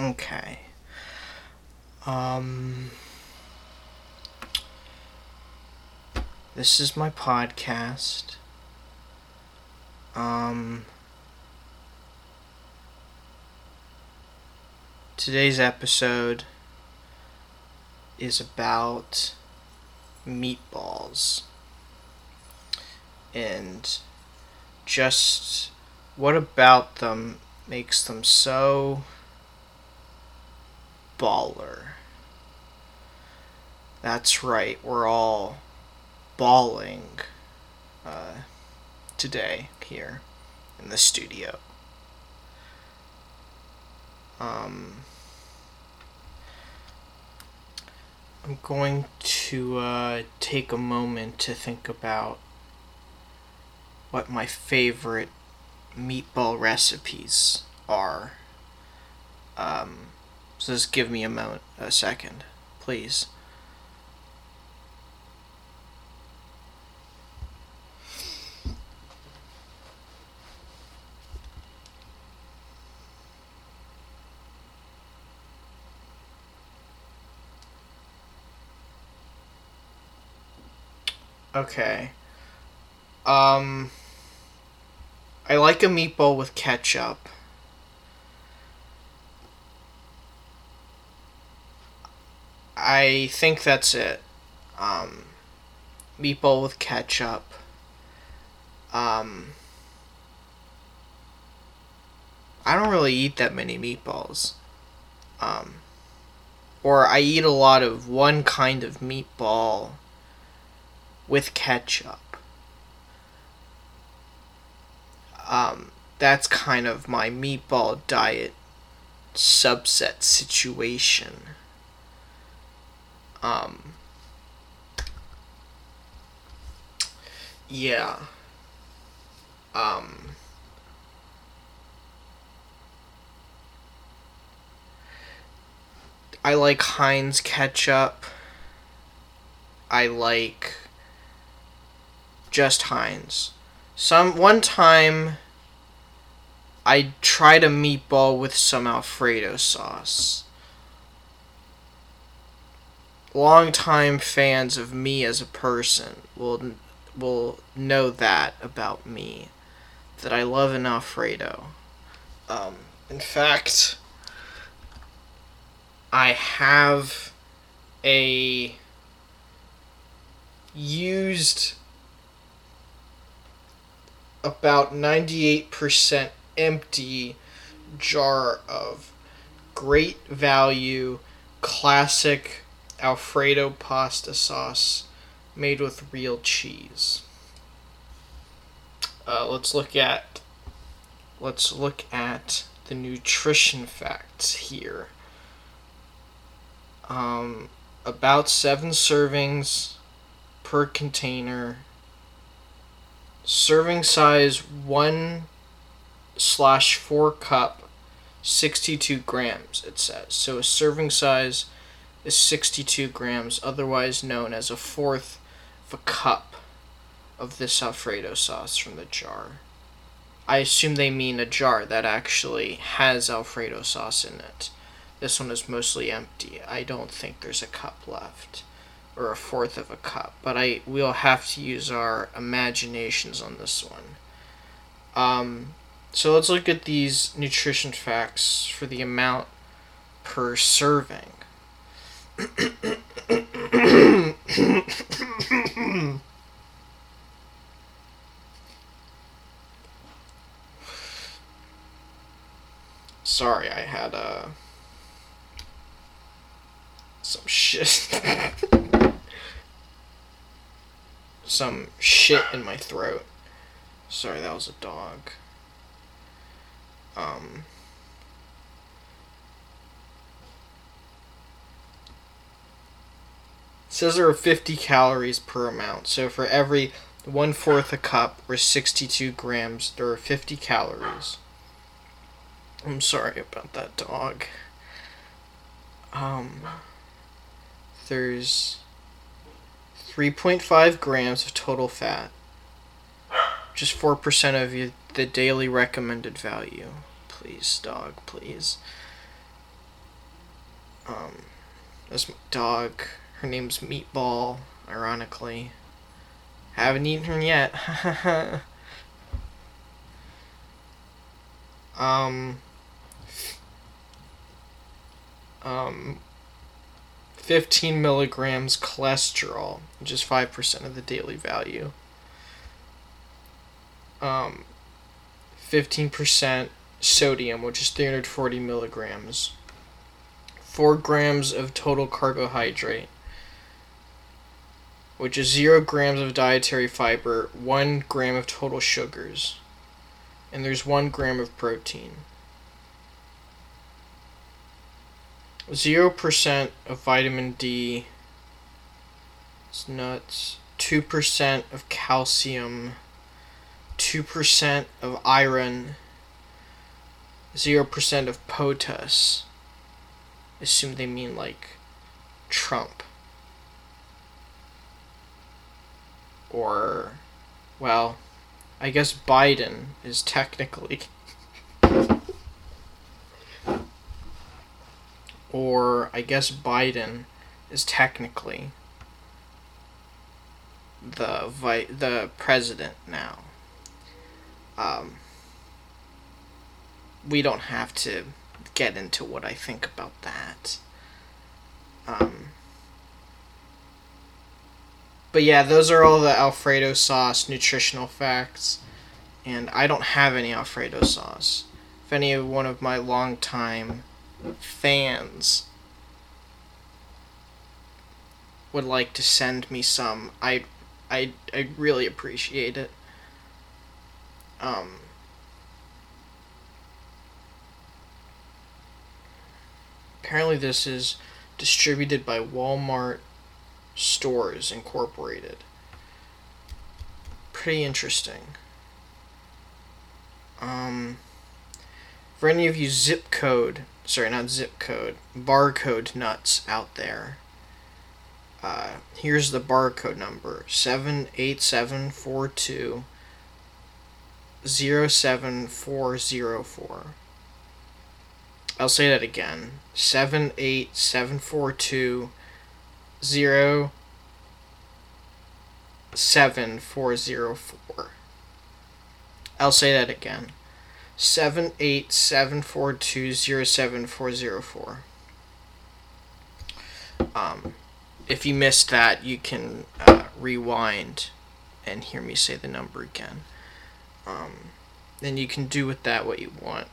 Okay. Um. This is my podcast. Um. Today's episode is about meatballs. And just what about them makes them so baller? That's right, we're all balling uh, today here in the studio. Um, I'm going to uh, take a moment to think about what my favorite meatball recipes are. Um, so just give me a moment, a second, please. Okay. Um I like a meatball with ketchup. I think that's it. Um meatball with ketchup. Um I don't really eat that many meatballs. Um or I eat a lot of one kind of meatball with ketchup. Um, that's kind of my meatball diet subset situation. Um, yeah. Um, I like Heinz ketchup. I like just Heinz. Some one time I tried a meatball with some Alfredo sauce. Longtime fans of me as a person will will know that about me, that I love an Alfredo. Um, in fact, I have a used about 98% empty jar of great value classic Alfredo pasta sauce made with real cheese. Uh, let's look at let's look at the nutrition facts here. Um, about seven servings per container serving size one slash four cup 62 grams it says so a serving size is 62 grams otherwise known as a fourth of a cup of this alfredo sauce from the jar i assume they mean a jar that actually has alfredo sauce in it this one is mostly empty i don't think there's a cup left or a fourth of a cup, but I we'll have to use our imaginations on this one. Um, so let's look at these nutrition facts for the amount per serving. Sorry, I had uh some shit. some shit in my throat. Sorry, that was a dog. Um. Says there are 50 calories per amount. So for every one fourth a cup or 62 grams, there are 50 calories. I'm sorry about that dog. Um, there's 3.5 grams of total fat. Just 4% of the daily recommended value. Please, dog, please. Um, that's my dog. Her name's Meatball, ironically. Haven't eaten her yet. um, um, 15 milligrams cholesterol, which is 5% of the daily value. Um, 15% sodium, which is 340 milligrams. 4 grams of total carbohydrate, which is 0 grams of dietary fiber, 1 gram of total sugars, and there's 1 gram of protein. 0% of vitamin D. It's nuts. 2% of calcium. 2% of iron. 0% of potass. Assume they mean like Trump. Or, well, I guess Biden is technically. or I guess Biden is technically the vi- the president now. Um, we don't have to get into what I think about that. Um, but yeah, those are all the Alfredo sauce nutritional facts, and I don't have any Alfredo sauce. If any of one of my long time fans would like to send me some, I I I really appreciate it. Um Apparently this is distributed by Walmart Stores Incorporated. Pretty interesting. Um for any of you zip code, sorry, not zip code, barcode nuts out there, uh, here's the barcode number 78742 07404. I'll say that again 78742 07404. I'll say that again seven eight seven four two zero seven four zero four. Um, if you missed that, you can uh, rewind and hear me say the number again. Um, then you can do with that what you want.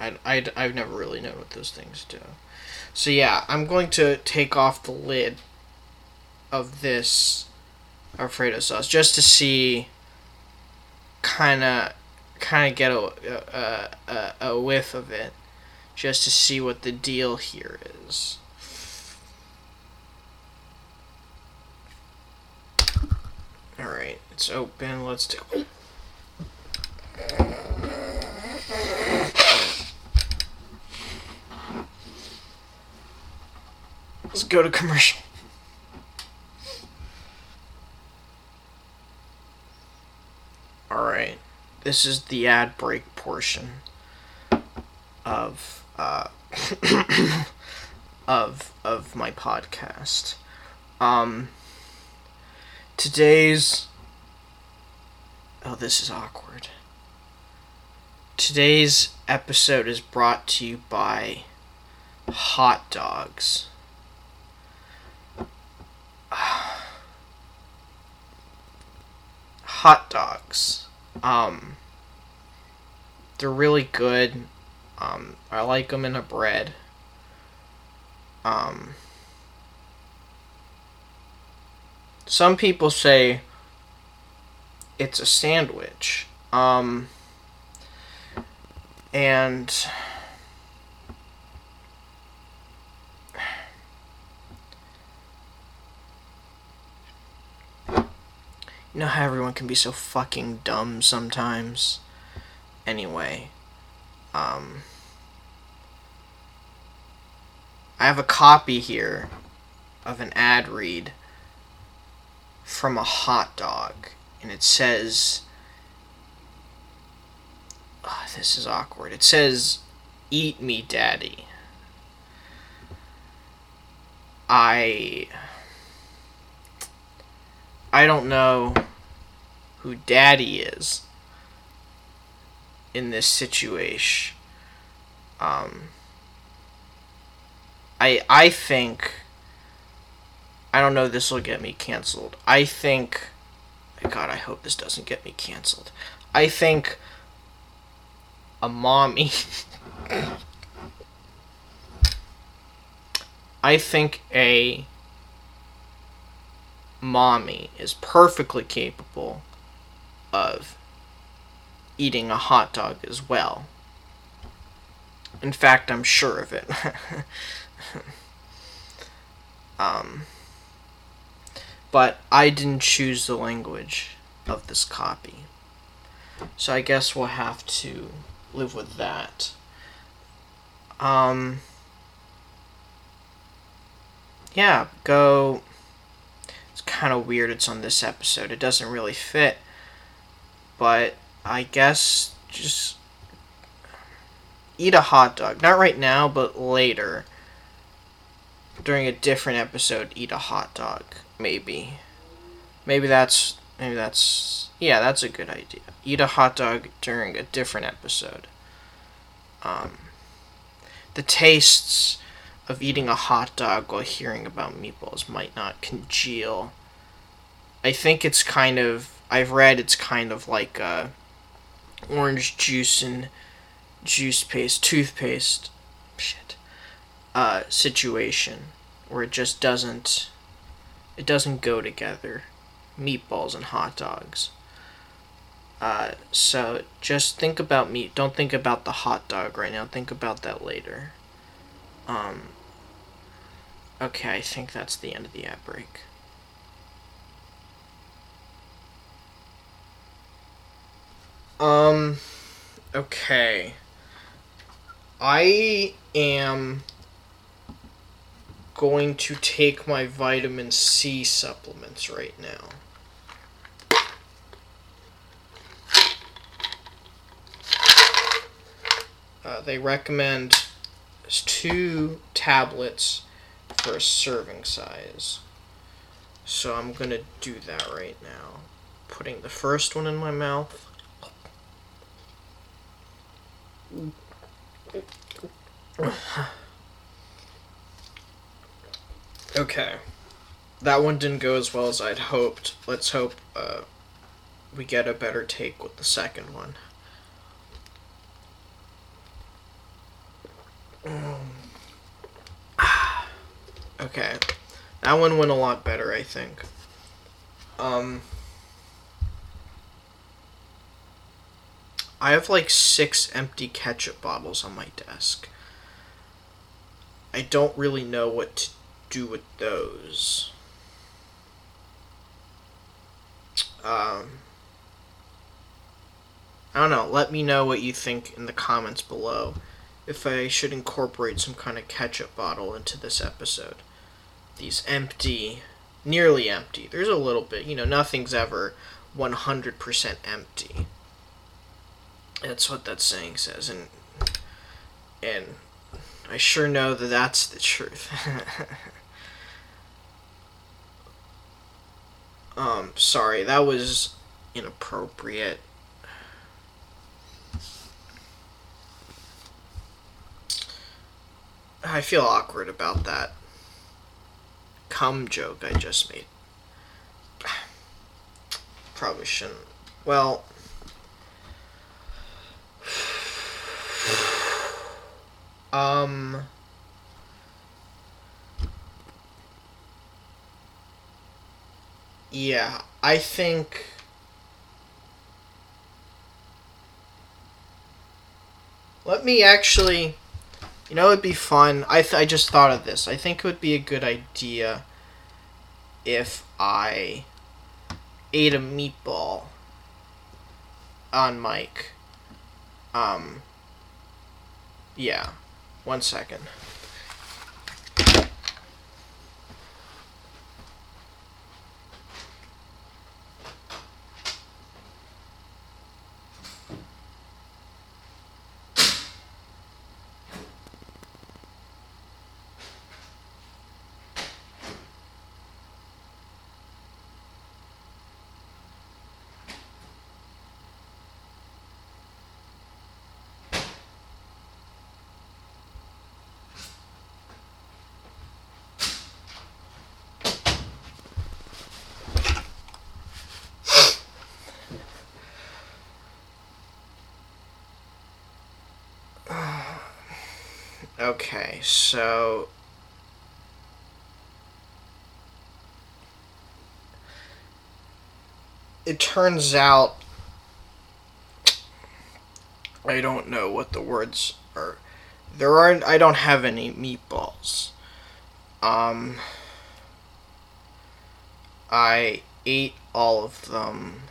I, I, I've never really known what those things do. So yeah, I'm going to take off the lid of this Alfredo sauce just to see kind of kind of get a, a, a, a whiff of it just to see what the deal here is. Alright, it's open. Let's do Let's go to commercial. Alright this is the ad break portion of uh, of of my podcast. Um, today's oh, this is awkward. Today's episode is brought to you by hot dogs. hot dogs. Um, they're really good. Um, I like them in a bread. Um, some people say it's a sandwich. Um, and You know how everyone can be so fucking dumb sometimes? Anyway, um. I have a copy here of an ad read from a hot dog, and it says. Oh, this is awkward. It says, Eat me, daddy. I I don't know who daddy is in this situation. Um I I think I don't know this will get me canceled. I think God, I hope this doesn't get me canceled. I think a mommy I think a mommy is perfectly capable of eating a hot dog as well. In fact, I'm sure of it. um, but I didn't choose the language of this copy. So I guess we'll have to live with that. Um, yeah, go. It's kind of weird it's on this episode. It doesn't really fit. But I guess just eat a hot dog. Not right now, but later. During a different episode, eat a hot dog. Maybe. Maybe that's. Maybe that's. Yeah, that's a good idea. Eat a hot dog during a different episode. Um, the tastes of eating a hot dog while hearing about meatballs might not congeal. I think it's kind of I've read it's kind of like a orange juice and juice paste, toothpaste, shit, uh, situation where it just doesn't it doesn't go together. Meatballs and hot dogs. Uh, so just think about meat. Don't think about the hot dog right now. Think about that later. Um, Okay, I think that's the end of the ad Um, okay. I am going to take my vitamin C supplements right now. Uh, they recommend two tablets for a serving size. So I'm gonna do that right now. Putting the first one in my mouth. Okay. That one didn't go as well as I'd hoped. Let's hope uh, we get a better take with the second one. Okay. That one went a lot better, I think. Um I have like six empty ketchup bottles on my desk. I don't really know what to do with those. Um, I don't know. Let me know what you think in the comments below if I should incorporate some kind of ketchup bottle into this episode these empty, nearly empty. There's a little bit, you know, nothing's ever 100% empty. That's what that saying says, and and I sure know that that's the truth. um, sorry, that was inappropriate. I feel awkward about that cum joke I just made. Probably shouldn't. Well. Um. Yeah, I think. Let me actually. You know, it'd be fun. I, th- I just thought of this. I think it would be a good idea if I ate a meatball on mic. Um, yeah. One second. Okay, so it turns out I don't know what the words are. There aren't I don't have any meatballs. Um I ate all of them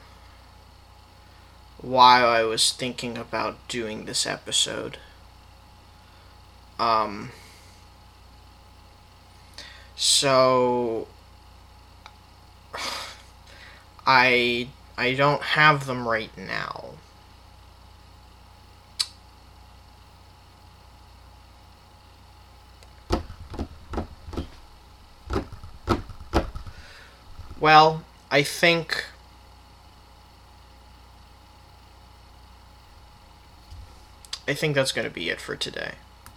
while I was thinking about doing this episode. Um so I I don't have them right now. Well, I think I think that's going to be it for today.